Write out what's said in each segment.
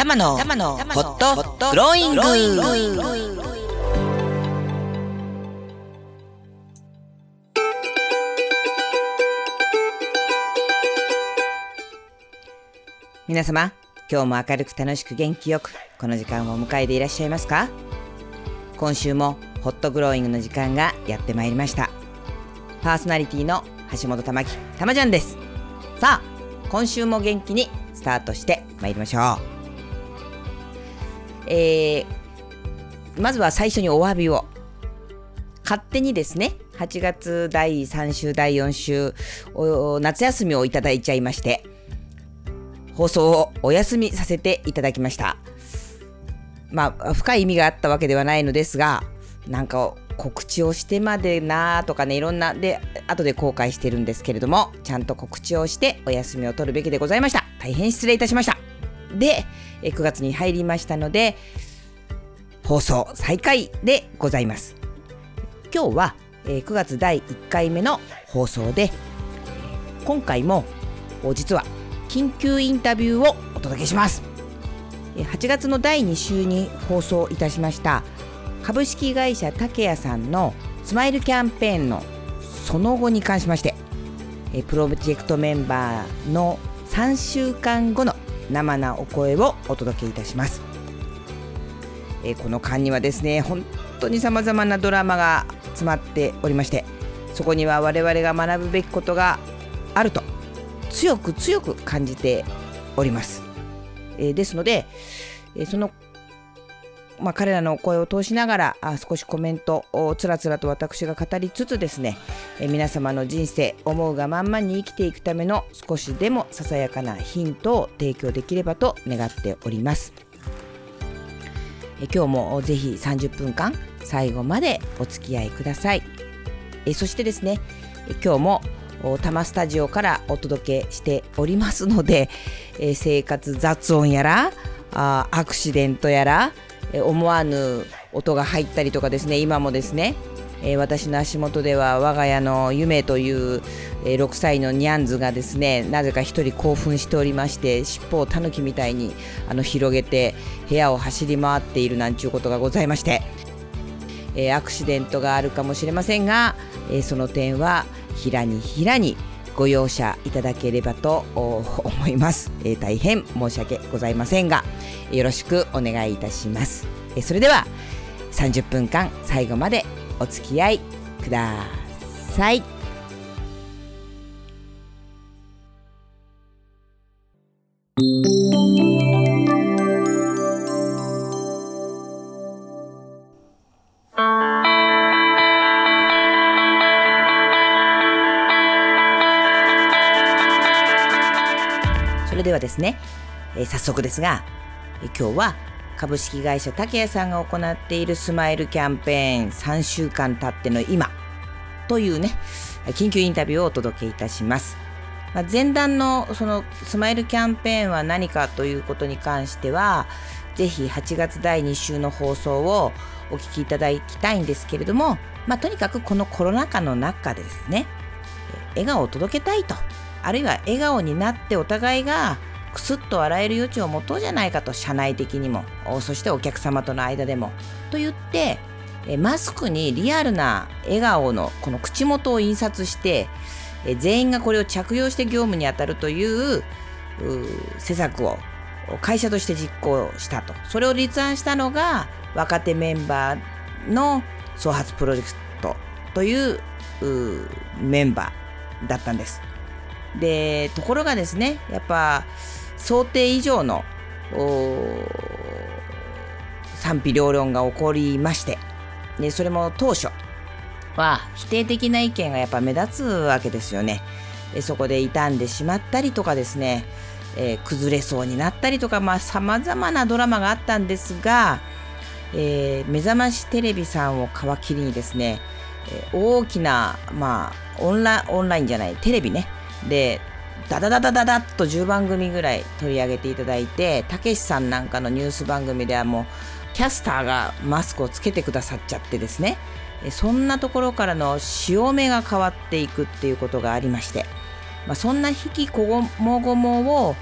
玉のホット。グローイング皆様今日も明るく楽しく元気よくこの時間をお迎えでいらっしゃいますか？今週もホットグローイングの時間がやってまいりました。パーソナリティの橋本玉木たまちゃんです。さあ今週も元気にスタートしてまいりましょうえー、まずは最初にお詫びを。勝手にですね8月第3週第4週夏休みをいただいちゃいまして放送をお休みさせていただきました。まあ深い意味があったわけではないのですがなんか告知をしてまでなとかねいろんなで後で後悔してるんですけれどもちゃんと告知をしてお休みを取るべきでございました。大変失礼いたしました。で9月に入りましたので放送再開でございます。今日は9月第1回目の放送で今回も実は緊急インタビューをお届けします。8月の第2週に放送いたしました株式会社竹谷さんのスマイルキャンペーンのその後に関しましてプロジェクトメンバーの3週間後の生なお声をお届けいたします、えこの間にはですね本当にさまざまなドラマが詰まっておりましてそこには我々が学ぶべきことがあると強く強く感じております、えですので、えそのまあ、彼らの声を通しながらあ少しコメントをつらつらと私が語りつつですね、え皆様の人生思うがまんまに生きていくための少しでもささやかなヒントを提供できればと願っております。え今日もぜひ30分間最後までお付き合いください。えそしてですね今日も多摩スタジオからお届けしておりますので、え生活雑音やらあアクシデントやら思わぬ音が入ったりとかですね。今もですね、え、私の足元では我が家の夢という、え、6歳のニャンズがですねなぜか一人興奮しておりまして尻尾をタヌキみたいにあの広げて部屋を走り回っているなんちゅうことがございまして、え、アクシデントがあるかもしれませんが、えその点はひらにひらにご容赦いただければと 思います、えー、大変申し訳ございませんがよろしくお願いいたします、えー、それでは30分間最後までお付き合いください。ですね、えー、早速ですが、えー、今日は株式会社竹谷さんが行っているスマイルキャンペーン3週間経っての今というね緊急インタビューをお届けいたします。まあ、前段のそのスマイルキャンペーンは何かということに関してはぜひ8月第2週の放送をお聞きいただきたいんですけれども、まあ、とにかくこのコロナ禍の中でですね笑顔を届けたいとあるいは笑顔になってお互いがくすっと笑える余地を持とうじゃないかと社内的にも。そしてお客様との間でも。と言ってマスクにリアルな笑顔のこの口元を印刷して全員がこれを着用して業務に当たるという施策を会社として実行したと。それを立案したのが若手メンバーの創発プロジェクトというメンバーだったんです。でところがですねやっぱ想定以上の賛否両論が起こりましてでそれも当初は否定的な意見がやっぱ目立つわけですよね。でそこで傷んでしまったりとかですね、えー、崩れそうになったりとかさまざ、まなドラマがあったんですが、えー、目覚ましテレビさんを皮切りにですね、大きな、まあ、オンラオンラインじゃないテレビねでダダダダダダッと10番組ぐらい取り上げていただいてたけしさんなんかのニュース番組ではもうキャスターがマスクをつけてくださっちゃってですねそんなところからの潮目が変わっていくっていうことがありまして、まあ、そんな引きこもごもを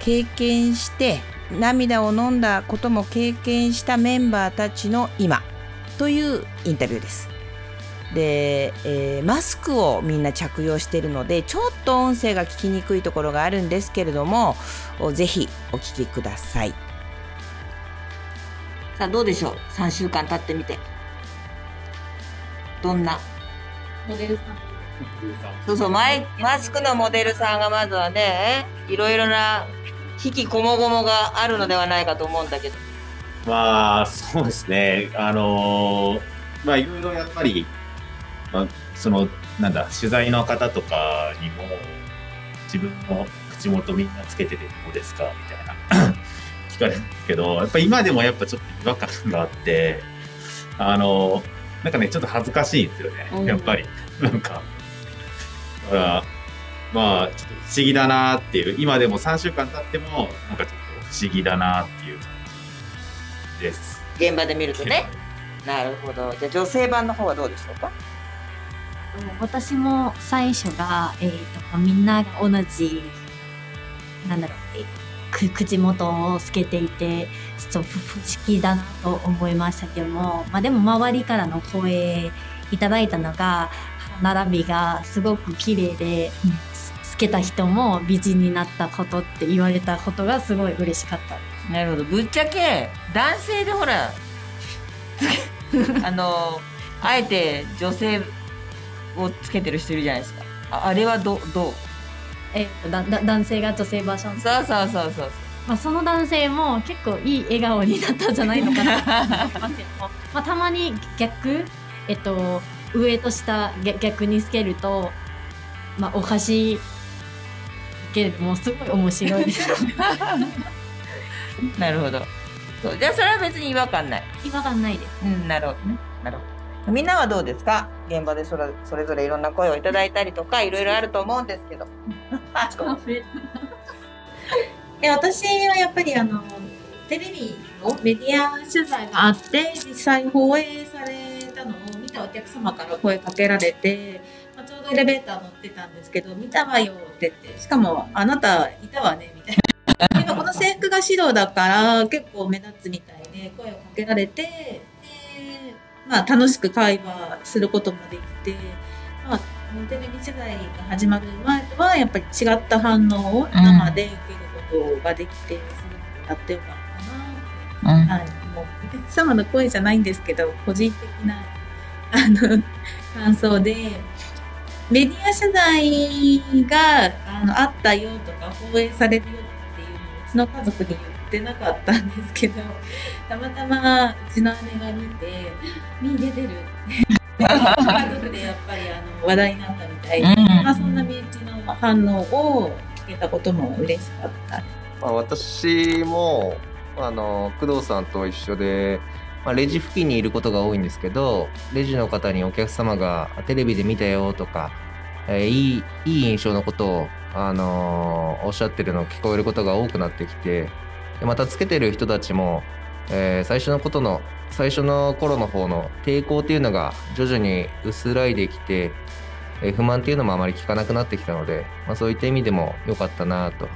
経験して涙を飲んだことも経験したメンバーたちの今というインタビューです。で、えー、マスクをみんな着用しているのでちょっと音声が聞きにくいところがあるんですけれどもぜひお聞きください。さあどうでしょう？3週間経ってみて。どんな？モデルさん。そうそうマイマスクのモデルさんがまずはねいろいろな引きこもごもがあるのではないかと思うんだけど。まあそうですね。あのー、まあいろいろやっぱりまあ、そのなんだ取材の方とかにも自分の口元みんなつけててどうですかみたいな 聞かれるんですけどやっぱ今でもやっぱちょっと違和感があってあのなんかねちょっと恥ずかしいですよねやっぱり、なんかだからまあちょっと不思議だなっていう今でも3週間経ってもなんかちょっと不思議だなっていう感じです。現場で見るとね。なるほど。じゃあ女性版の方はどうでしょうか？私も最初が、えーと、みんな同じなんだろう、えー、口元をつけていてちょっと不思議だなと思いましたけども、まあ、でも周りからの声いただいたのが並びがすごく綺麗で、つけた人も美人になったことって言われたことがすごい嬉しかったなるほど。ぶっちゃけ男性でほら あのあえて女性をつけてる人いるじゃないですか。ああれはどどう？えー、だだ男性が女性バージョン。そうそうそうそう。まあ、その男性も結構いい笑顔になったんじゃないのかな。と思いますけどまあたまに逆、えっと、上と下逆につけると、まあ、おかしいけれどもすごい面白いです。なるほど。そう。じゃあそれは別に違和感ない。違和感ないです。うんなるほどね。なるほどみんなはどうですか？現場でそれそれぞれいろんな声をいただいたりとかいろいろあると思うんですけど。私はやっぱりあのテレビのメディア取材があって実際放映されたのを見たお客様から声かけられて、まあ、ちょうどエレベーター乗ってたんですけど「見たわよ」って言ってしかも「あなたいたわね」みたいな。今この制服が指導だから結構目立つみたいで声をかけられてまあ、楽しく会話することもできて、まあ、テレビ取材が始まる前とはやっぱり違った反応を生で受けることができて、すごくやってよかったなって、うん、はい、もうお客様の声じゃないんですけど個人的なあの感想でメディア取材があのあったよとか放映されるよっていうのをうちの家族に言ってなかったんですけどたまたまうちの姉が見て「みー出てる」家族でやっぱりあの話題になったみたいで、うん、まあ、そんな身内の反応を聞けたことも嬉しかった。まあ、私もあの工藤さんと一緒で、まあ、レジ付近にいることが多いんですけどレジの方にお客様がテレビで見たよとか、えー、いいいい印象のことを、あのー、おっしゃってるのを聞こえることが多くなってきてでまたつけてる人たちも、えー、最初のことの最初の頃の方の抵抗っていうのが徐々に薄らいできて、えー、不満っていうのもあまり聞かなくなってきたので、まあ、そういった意味でも良かったなと。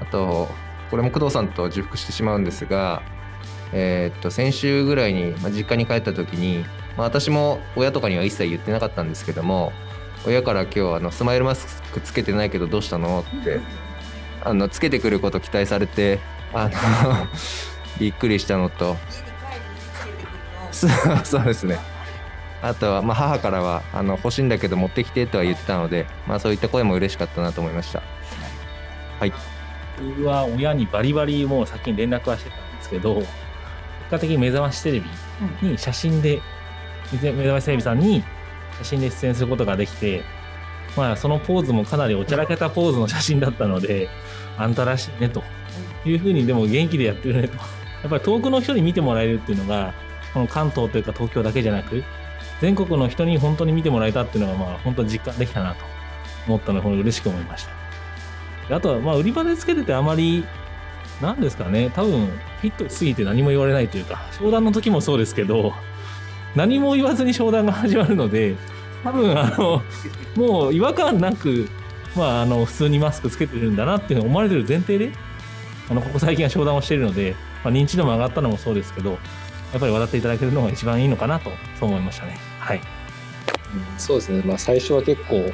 あとこれも工藤さんと重複してしまうんですが、えー、っと先週ぐらいに、ま、実家に帰った時に、まあ、私も親とかには一切言ってなかったんですけども親から今日あのスマイルマスクつけてないけどどうしたのってあのつけてくること期待されてあの びっくりしたのと。そうですね。あとは、まあ、母からはあの欲しいんだけど持ってきてとは言ってたので、まあ、そういった声も嬉しかったなと思いました。はい。僕は親にバリバリもう先に連絡はしてたんですけど結果的に目覚ましテレビに写真で、うん、目覚ましテレビさんに写真で出演することができてまあそのポーズもかなりおちゃらけたポーズの写真だったのであんたらしいねというふうにでも元気でやってるねと。やっぱり遠くの人に見てもらえるっていうのが、この関東というか東京だけじゃなく、全国の人に本当に見てもらえたっていうのが、まあ本当実感できたなと思ったので、嬉しく思いました。あとは、まあ売り場でつけててあまり、なんですかね、多分フィットしすぎて何も言われないというか、商談の時もそうですけど、何も言わずに商談が始まるので、多分あの、もう違和感なく、まああの、普通にマスクつけてるんだなって思われてる前提で、あのここ最近は商談をしているので、まあ、認知度も上がったのもそうですけどやっぱり笑っていただけるのが一番いいのかなとそう思いましたね。はい。そうですね、まあ、最初は結構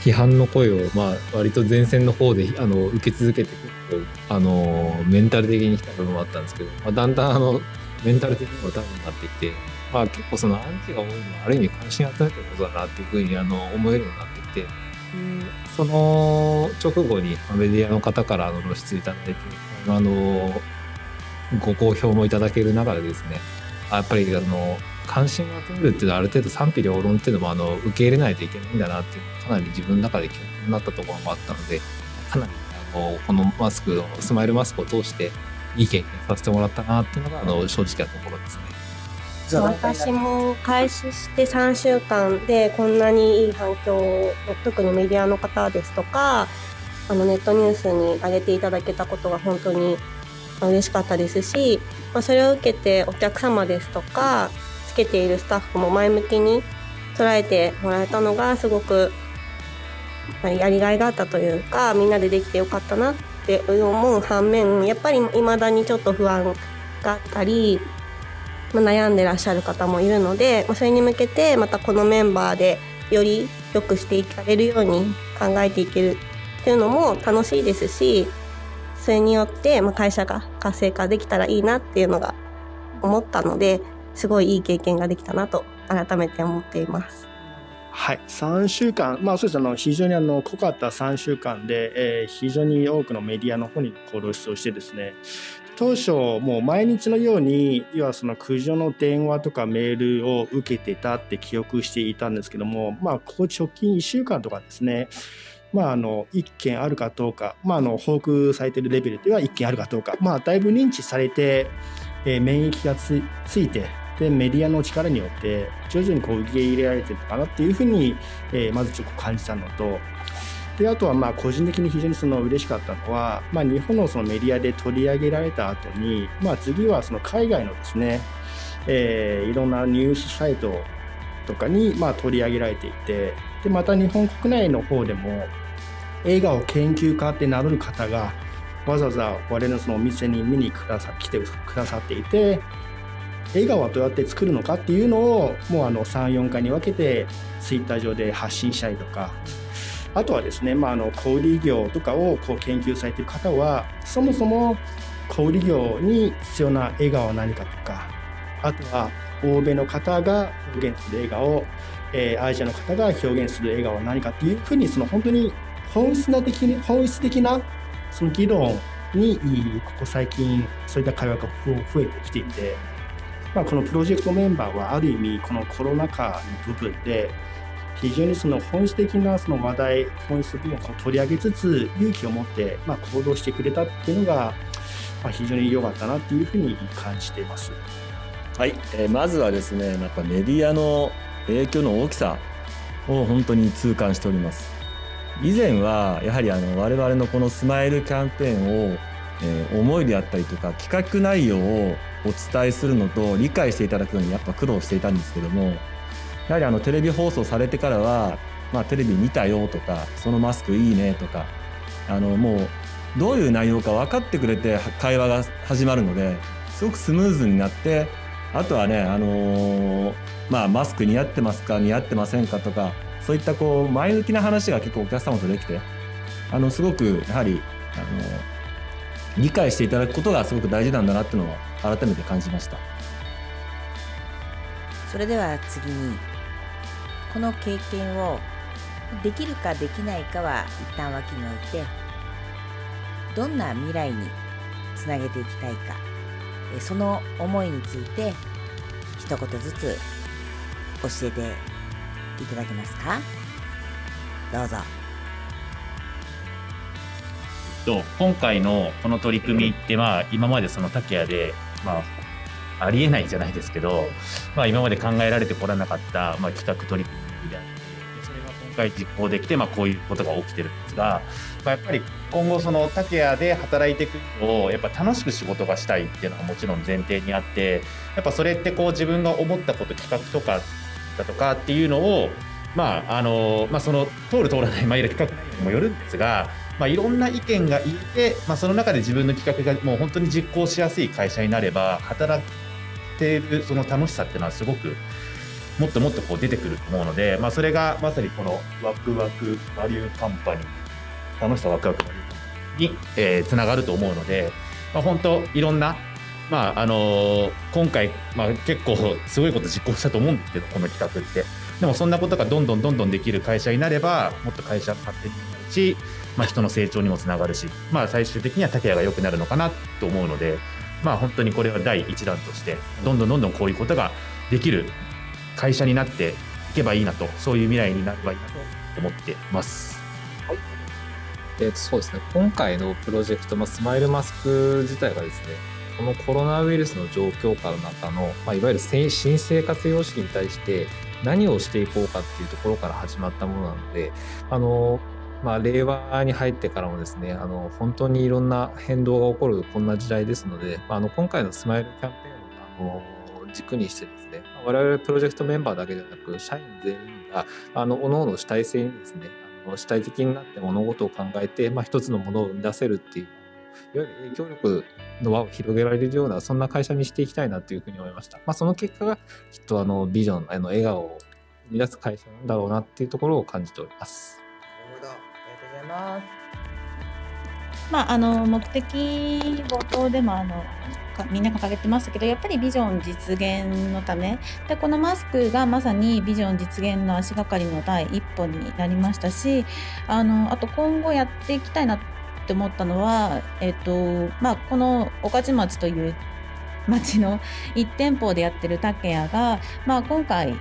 批判の声をまあ割と前線の方であの受け続けて結構あのメンタル的に来た部分もあったんですけど、まあ、だんだんあのメンタル的にもダウンになってきて、まあ、結構そのアンチが多いのはある意味関心を集めてることだなっていうふうにあの思えるようになってきてその直後にメディアの方からの露出いただいてあのご好評もいただける中でですねやっぱりあの関心を集めるっていうのはある程度賛否両論っていうのもあの受け入れないといけないんだなっていうかなり自分の中で教訓になったところもあったのでかなりあのこのマスクスマイルマスクを通していい経験させてもらったなっていうのがあの正直なところですね。私も開始して3週間でこんなにいい反響を特にメディアの方ですとかあのネットニュースに上げていただけたことが本当に嬉しかったですし、まあ、それを受けてお客様ですとかつけているスタッフも前向きに捉えてもらえたのがすごくやりがいがあったというかみんなでできてよかったなって思う反面やっぱり未だにちょっと不安があったりま悩んでらっしゃる方もいるのでまそれに向けてまたこのメンバーでより良くしていかれるように考えていけるっていうのも楽しいですしそれによってま会社が活性化できたらいいなっていうのが思ったのですごいいい経験ができたなと改めて思っています。はい、3週間、まあそうですあの非常にあの濃かった3週間で、えー、非常に多くのメディアの方にこう露出をしてですね、当初、もう毎日のように、要はその苦情の電話とかメールを受けてたって記憶していたんですけども、まあ、ここ直近1週間とかですね、まあ、あの、1件あるかどうか、まあ、あの、報告されているレベルでは1件あるかどうか、まあ、だいぶ認知されて、えー、免疫がついて、で、メディアの力によって、徐々にこう受け入れられてるのかなっていうふうに、えー、まずちょっと感じたのと、であとはまあ個人的に非常にその嬉しかったのは、まあ、日本のそのメディアで取り上げられた後に、まあ、次はその海外のですね、えー、いろんなニュースサイトとかにまあ取り上げられていてでまた日本国内の方でも映画を研究家って名乗る方がわざわざ我々のそのお店に見にくださ来てくださっていて映画はどうやって作るのかっていうのをもうあの34回に分けてツイッター上で発信したりとかあとはですね、まあ、あの小売業とかをこう研究されている方はそもそも小売業に必要な笑顔は何かとかあとは欧米の方が表現する笑顔、えー、アジアの方が表現する笑顔は何かっていうふうにその本当に本質的に本質的なその議論にここ最近そういった会話が増えてきていて、まあ、このプロジェクトメンバーはある意味このコロナ禍の部分で非常にその本質的なその話題、本質部分を取り上げつつ、勇気を持って、まあ、行動してくれたっていうのが、まあ、非常に良かったなっていうふうに感じています。はい、えー、まずはですね、やっぱメディアの影響の大きさを本当に痛感しております。以前はやはりあの我々のこのスマイルキャンペーンを、えー、思いであったりとか企画内容をお伝えするのと理解していただくのにやっぱ苦労していたんですけどもやはりあのテレビ放送されてからは、まあ、テレビ見たよとかそのマスクいいねとかあのもうどういう内容か分かってくれて会話が始まるのですごくスムーズになってあとはね、あのー、まあ、マスク似合ってますか似合ってませんかとかそういったこう前向きな話が結構お客様とできてあのすごくやはり、あのー、理解していただくことがすごく大事なんだなっていうのを改めて感じました。それでは次にこの経験をできるかできないかは一旦脇に置いてどんな未来につなげていきたいかその思いについて一言ずつ教えていただけますか？どうぞ。今回のこの取り組みってまあ今までその竹谷でまあありえないじゃないですけど、まあ、今まで考えられてこらなかった、まあ、企画取り組みであってそれが今回実行できて、まあ、こういうことが起きてるんですが、まあ、やっぱり今後その竹谷で働いていくとやっぱ楽しく仕事がしたいっていうのはもちろん前提にあってやっぱそれってこう自分が思ったこと企画とかだとかっていうのをまああのまあ、その通る通らない、まあ、いろいろ企画にもよるんですが、まあ、いろんな意見が言えて、まあ、その中で自分の企画がもう本当に実行しやすい会社になれば働ているその楽しさっていうのはすごくもっともっとこう出てくると思うので、まあ、それがまさにこのワクワクバリューカンパニー楽しさワクワクバリューに、えー、つながると思うので、まあ、本当いろんなまああのー今回、まあ、結構すごいこと実行したと思うんですけどこの企画って。でもそんなことがどんどんどんどんできる会社になればもっと会社発展になるし、まあ、人の成長にもつながるし、まあ、最終的には竹谷が良くなるのかなと思うので、まあ、本当にこれは第一弾としてどんどんどんどんこういうことができる会社になっていけばいいなとそういう未来になればいいなと思ってます。はいえーとそうですね、今回のプロジェクト、まあ、スマイルマスク自体がですね、このコロナウイルスの状況下の中の、まあ、いわゆる新生活様式に対して何をしていこうかっていうところから始まったものなので、あの、まあ、令和に入ってからもですね、あの、本当にいろんな変動が起こるこんな時代ですので、まあ、あの、今回のスマイルキャンペーンを、あの、軸にしてですね、我々プロジェクトメンバーだけではなく、社員全員が、あの、各々主体性にですね、あの主体的になって物事を考えて、まあ、一つのものを生み出せるっていう、いわゆる影響力の輪を広げられるような、そんな会社にしていきたいなというふうに思いました。まあ、その結果が、きっとあの、ビジョン、あの、笑顔を生み出す会社なんだろうなっていうところを感じております。ざいます。まあ、あの目的冒頭でもあのみんな掲げてましたけどやっぱりビジョン実現のためでこのマスクがまさにビジョン実現の足がかりの第一歩になりましたしあのあと今後やっていきたいなって思ったのは、えっとまあ、この御徒町という町の1店舗でやってる竹谷が、まあ、今回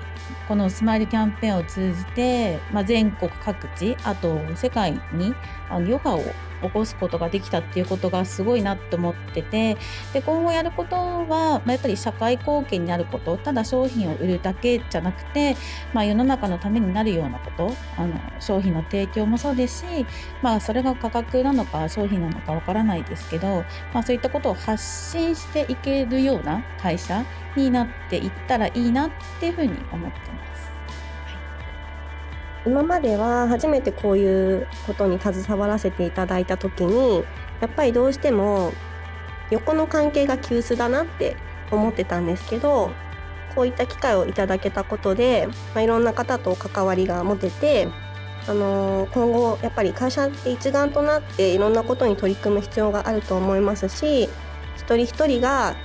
このスマイルキャンペーンを通じて、まあ、全国各地あと世界にあの余波を起こすことができたっていうことがすごいなって思っててで今後やることは、まあ、やっぱり社会貢献になることただ商品を売るだけじゃなくて、まあ、世の中のためになるようなことあの商品の提供もそうですし、まあ、それが価格なのか商品なのかわからないですけど、まあ、そういったことを発信していけるような会社になっていったらいいなっていうふうに思ってます。今までは初めてこういうことに携わらせていただいた時にやっぱりどうしても横の関係が急須だなって思ってたんですけどこういった機会をいただけたことで、まあ、いろんな方と関わりが持てて、あのー今後やっぱり会社って一丸となっていろんなことに取り組む必要があると思いますし一人一人が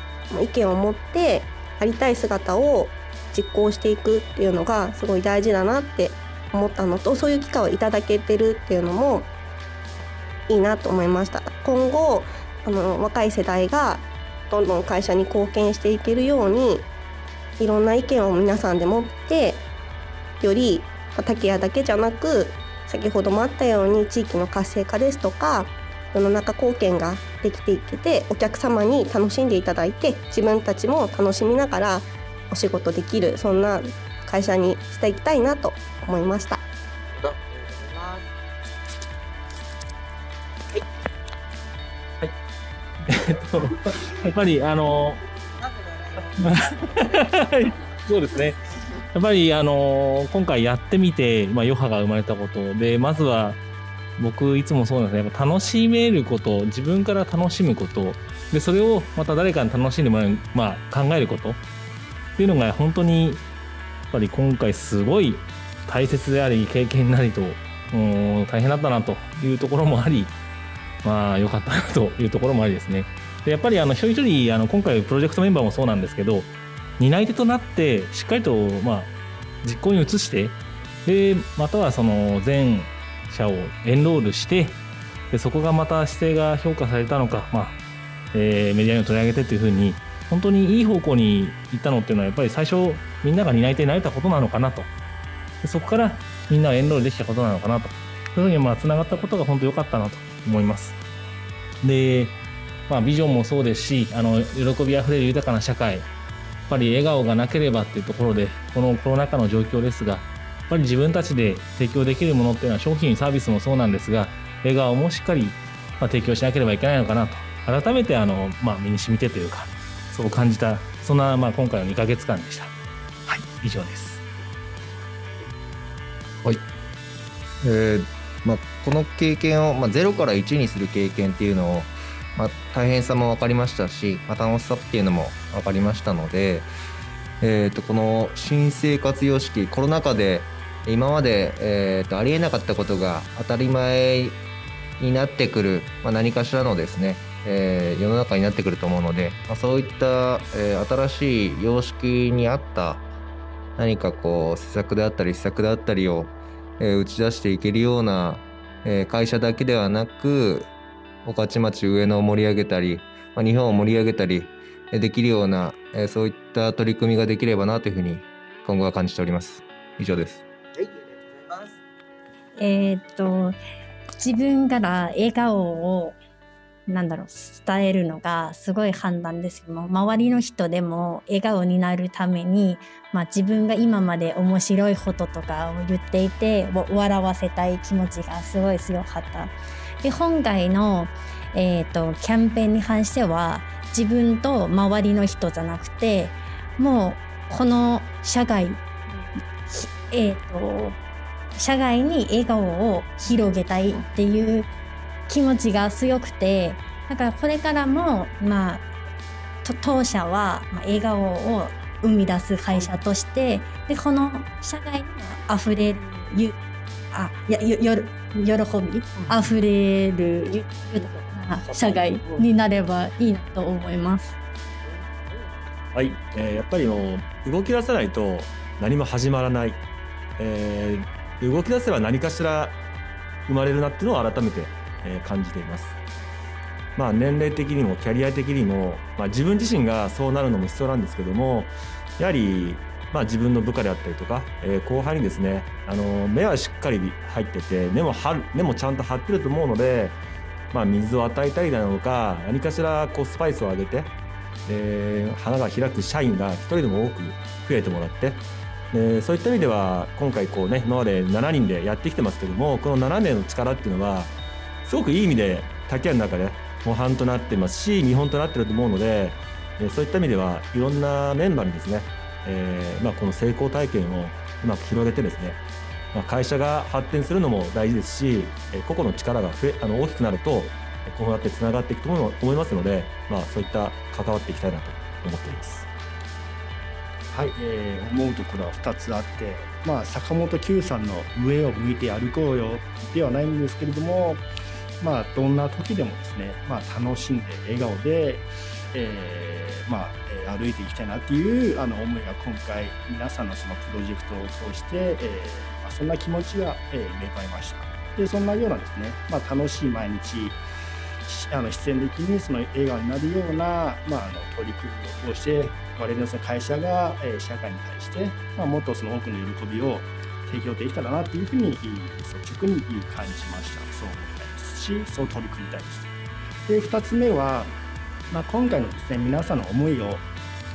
意見を持ってありたい姿を実行していくっていうのがすごい大事だなって思ったのとそういう機会をいただけてるっていうのもいいなと思いました。今後あの若い世代がどんどん会社に貢献していけるようにいろんな意見を皆さんで持ってより竹谷だけじゃなく先ほどもあったように地域の活性化ですとか世の中貢献ができていけてお客様に楽しんでいただいて自分たちも楽しみながらお仕事できるそんな会社にしていきたいなと思いました。えっとやっぱりあの そうですね。やっぱりあの今回やってみて、まあ、余波が生まれたことでまずは僕いつもそうなんですね。やっぱ楽しめること自分から楽しむこと。でそれをまた誰かに楽しんでもらう、まあ、考えること。っていうのが本当にやっぱり今回すごい大切であり経験なりと大変だったなというところもありまあ良かったなというところもありですね。でやっぱりあの一人一人あの今回プロジェクトメンバーもそうなんですけど担い手となってしっかりと、まあ、実行に移してでまたはその全社をエンロールしてでそこがまた姿勢が評価されたのか、まあえーメディアに取り上げてというふうに本当にいい方向に行ったのっていうのはやっぱり最初みんなが担い手になれたことなのかなとでそこからみんながエンロールできたことなのかなと。そういうふうにまあつながったことが本当良かったなと思います。で、まあ、ビジョンもそうですしあの喜びあふれる豊かな社会やっぱり笑顔がなければっていうところでこのコロナ禍の状況ですがやっぱり自分たちで提供できるものっていうのは商品サービスもそうなんですが笑顔もしっかり、ま、提供しなければいけないのかなと。改めてあの、まあ、身に染みてというかそう感じたそんな、まあ、今回の2ヶ月間でした。はい以上です。はい。えーまあ、この経験を、まあ、0から1にする経験っていうのを、まあ、大変さも分かりましたし、まあ、楽しさっていうのも分かりましたので、えー、とこの新生活様式コロナ禍で今まで、えー、とありえなかったことが当たり前になってくる、まあ、何かしらのですね、えー世の中になってくると思うので、まあ、そういった、えー新しい様式に合った何かこう施策であったり施策であったりを、えー打ち出していけるような、えー会社だけではなく御徒町上野を盛り上げたり、まあ、日本を盛り上げたりできるような、えーそういった取り組みができればなというふうに今後は感じております。以上です。えーっと、自分から笑顔を、なんだろう、伝えるのがすごい判断ですけども、周りの人でも笑顔になるために、まあ自分が今まで面白いこととかを言っていて、笑わせたい気持ちがすごい強かった。で、今回の、えーっと、キャンペーンに関しては、自分と周りの人じゃなくて、もう、この社外、ひえーと、社外に笑顔を広げたいっていう気持ちが強くてだからこれからもまあと当社はまあ笑顔を生み出す会社としてでこの社外にあふれるゆあいやよよ喜びあふれるゆ豊かな社外になればいいなと思います。はい、えーやっぱりもう動き出さないと何も始まらない、えー動き出せば何かしら生まれるなっていうのを改めて、え感じています。まあ年齢的にもキャリア的にも、まあ、自分自身がそうなるのも必要なんですけどもやはり、まあ、自分の部下であったりとか、えー後輩にですねあの目はしっかり入ってて根もる根もちゃんと張ってると思うので、まあ、水を与えたりなのか何かしらこうスパイスをあげてえー花が開く社員が一人でも多く増えてもらってでそういった意味では今回こうね今まで7人でやってきてますけどもこの7名の力っていうのはすごくいい意味で竹谷の中で模範となってますし見本となってると思うのでえそういった意味ではいろんなメンバーにですね、えーまあ、この成功体験をうまく広げてですねまあ、会社が発展するのも大事ですし、え個々の力が増えあの大きくなると、こうやってつながっていくと思い思いますので、まあ、そういった関わっていきたいなと思っています。はい、えー思うところは2つあって、まあ、坂本九さんの「上を向いて歩こうよ」ではないんですけれども、まあ、どんな時でもですね、まあ、楽しんで笑顔で、えーまあ歩いていきたいなっていうあの思いが今回皆さんのそのプロジェクトを通して、えーまあ、そんな気持ちが、えー芽生えました。でそんなようなですね、まあ、楽しい毎日あの必然的にその笑顔になるような、まあ、あの取り組みを通して我々のその会社が、え社会に対して、まあ、もっとその多くの喜びを提供できたらなっていうふうに率直に感じましたそう思いたいですしそう取り組みたいです。で2つ目は、まあ、今回のですね皆さんの思いを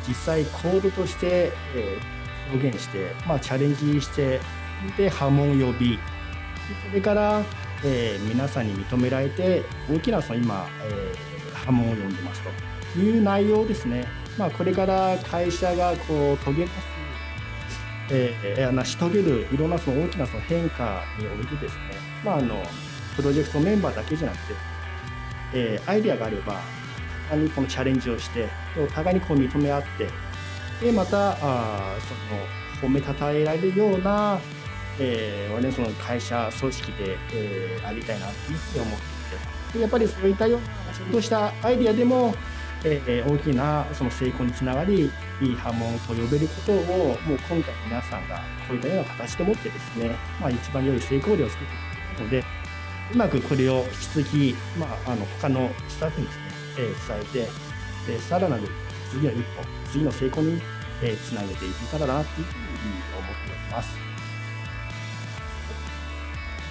実際コードとして、えー表現して、まあ、チャレンジしてで波紋を呼びそれから、えー皆さんに認められて大きなその今、えー波紋を呼んでますという内容ですね、まあ、これから会社がこう遂げます、えー成し遂げるいろんなその大きなその変化においてですね、まあ、あのプロジェクトメンバーだけじゃなくて、えーアイデアがあれば互いにこのチャレンジをしてお互いにこう認め合ってでまたあその褒めたたえられるような、えー我々その会社組織で、えーありたいなというふうに思っていてやっぱりそういったようなちょっとしたアイデアでも、えー大きなその成功につながりいい波紋と呼べることをもう今回皆さんがこういったような形でもってですね、まあ、一番良い成功例を作っていくのでうまくこれを引き続き、まあ、あの他のスタッフにですね、えー伝えてでさらなる次の一歩次の成功に、えーつなげていけたらなというふうに思っております。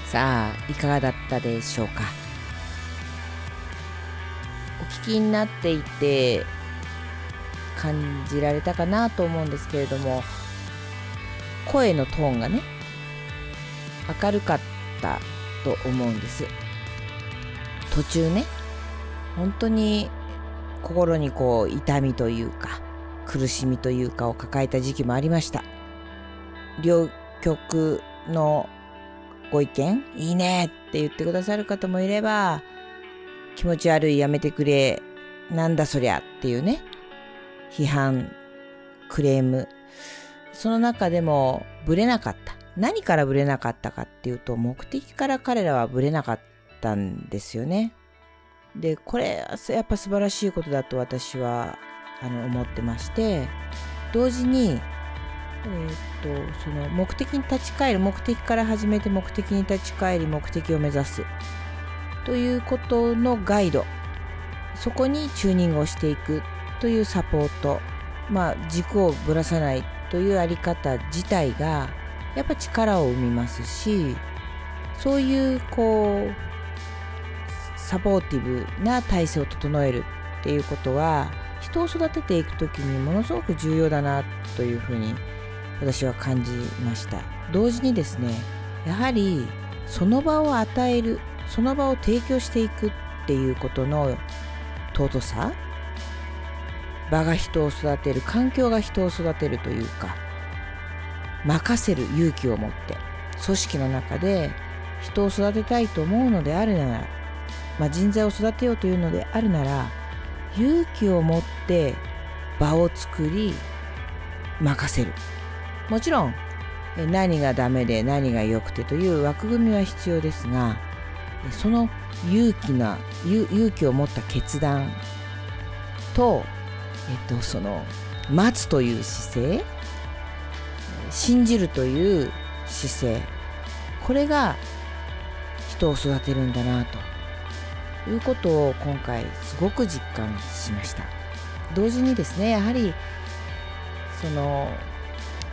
さあいかがだったでしょうか？お聞きになっていて感じられたかなと思うんですけれども声のトーンがね明るかったと思うんです。途中ね本当に心にこう痛みというか苦しみというかを抱えた時期もありました。両極のご意見いいねって言ってくださる方もいれば気持ち悪いやめてくれなんだそりゃっていうね批判クレームその中でもブレなかった。何からブレなかったかっていうと目的から彼らはブレなかったんですよね。でこれやっぱ素晴らしいことだと私はあの思ってまして同時にえー、とその目的に立ち返る目的から始めて目的に立ち返り目的を目指すということのガイド。そこにチューニングをしていくというサポート。まあ軸をぶらさないというあり方自体がやっぱ力を生みますしそういうこうサポーティブな体制を整えるっていうことは人を育てていく時にものすごく重要だなというふうに私は感じました。同時にですねやはりその場を与えるその場を提供していくっていうことの尊さ場が人を育てる環境が人を育てるというか任せる勇気を持って組織の中で人を育てたいと思うのであるなら、まあ、人材を育てようというのであるなら勇気を持って場を作り任せる。もちろん何がダメで何が良くてという枠組みは必要ですがその勇気な勇気を持った決断と、えっと、その待つという姿勢信じるという姿勢これが人を育てるんだなということを今回すごく実感しました同時にですねやはりその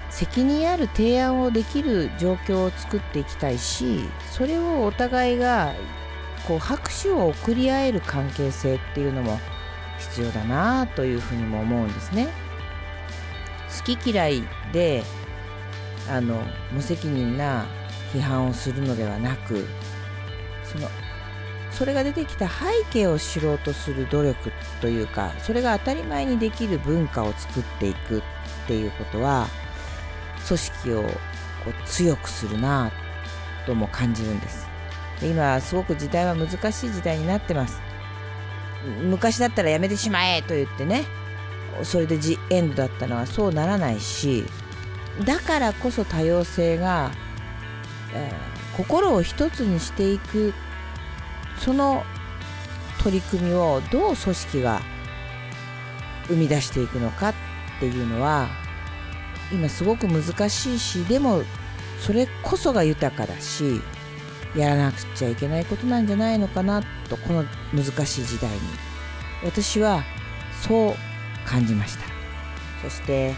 責任ある提案をできる状況を作っていきたいしそれをお互いがこう拍手を送り合える関係性っていうのも必要だなというふうにも思うんですね。好き嫌いであの無責任な批判をするのではなくそのそれが出てきた背景を知ろうとする努力というかそれが当たり前にできる文化を作っていくっていうことは組織をこう強くするなとも感じるんです。で今すごく時代は難しい時代になってます。昔だったらやめてしまえと言ってねそれでジエンドだったのはそうならないしだからこそ多様性が、えー、心を一つにしていくその取り組みをどう組織が生み出していくのかっていうのは今すごく難しいしでもそれこそが豊かだしやらなくちゃいけないことなんじゃないのかなとこの難しい時代に。私はそう感じました。そして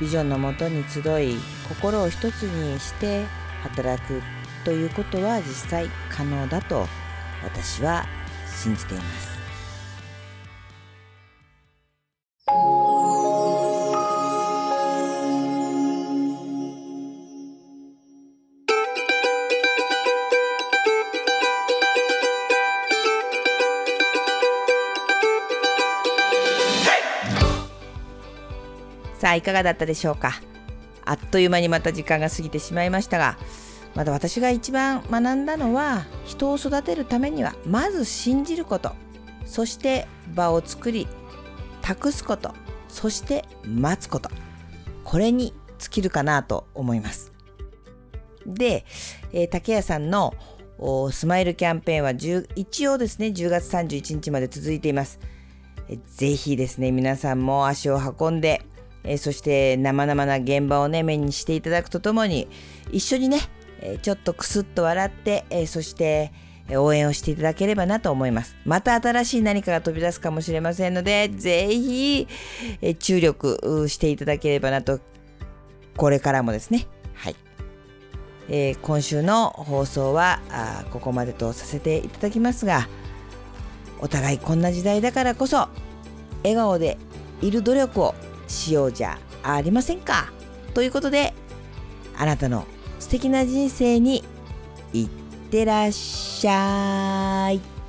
ビジョンのもとに集い心を一つにして働くということは実際可能だと私は信じています。さあいかがだったでしょうか？あっという間にまた時間が過ぎてしまいましたがまだ私が一番学んだのは人を育てるためにはまず信じることそして場を作り託すことそして待つことこれに尽きるかなと思います。で、えー、竹谷さんのスマイルキャンペーンは一応ですね10月31日まで続いています。ぜひですね皆さんも足を運んでえー、そして生々な現場をね目にしていただくとともに一緒にね、え、ちょっとクスッと笑って、え、そして応援をしていただければなと思います。また新しい何かが飛び出すかもしれませんので、ぜひ、え注力していただければなと、これからもですね。はい。えー、今週の放送はあここまでとさせていただきますが、お互いこんな時代だからこそ、笑顔でいる努力をしようじゃありませんか？ということであなたの素敵な人生にいってらっしゃい。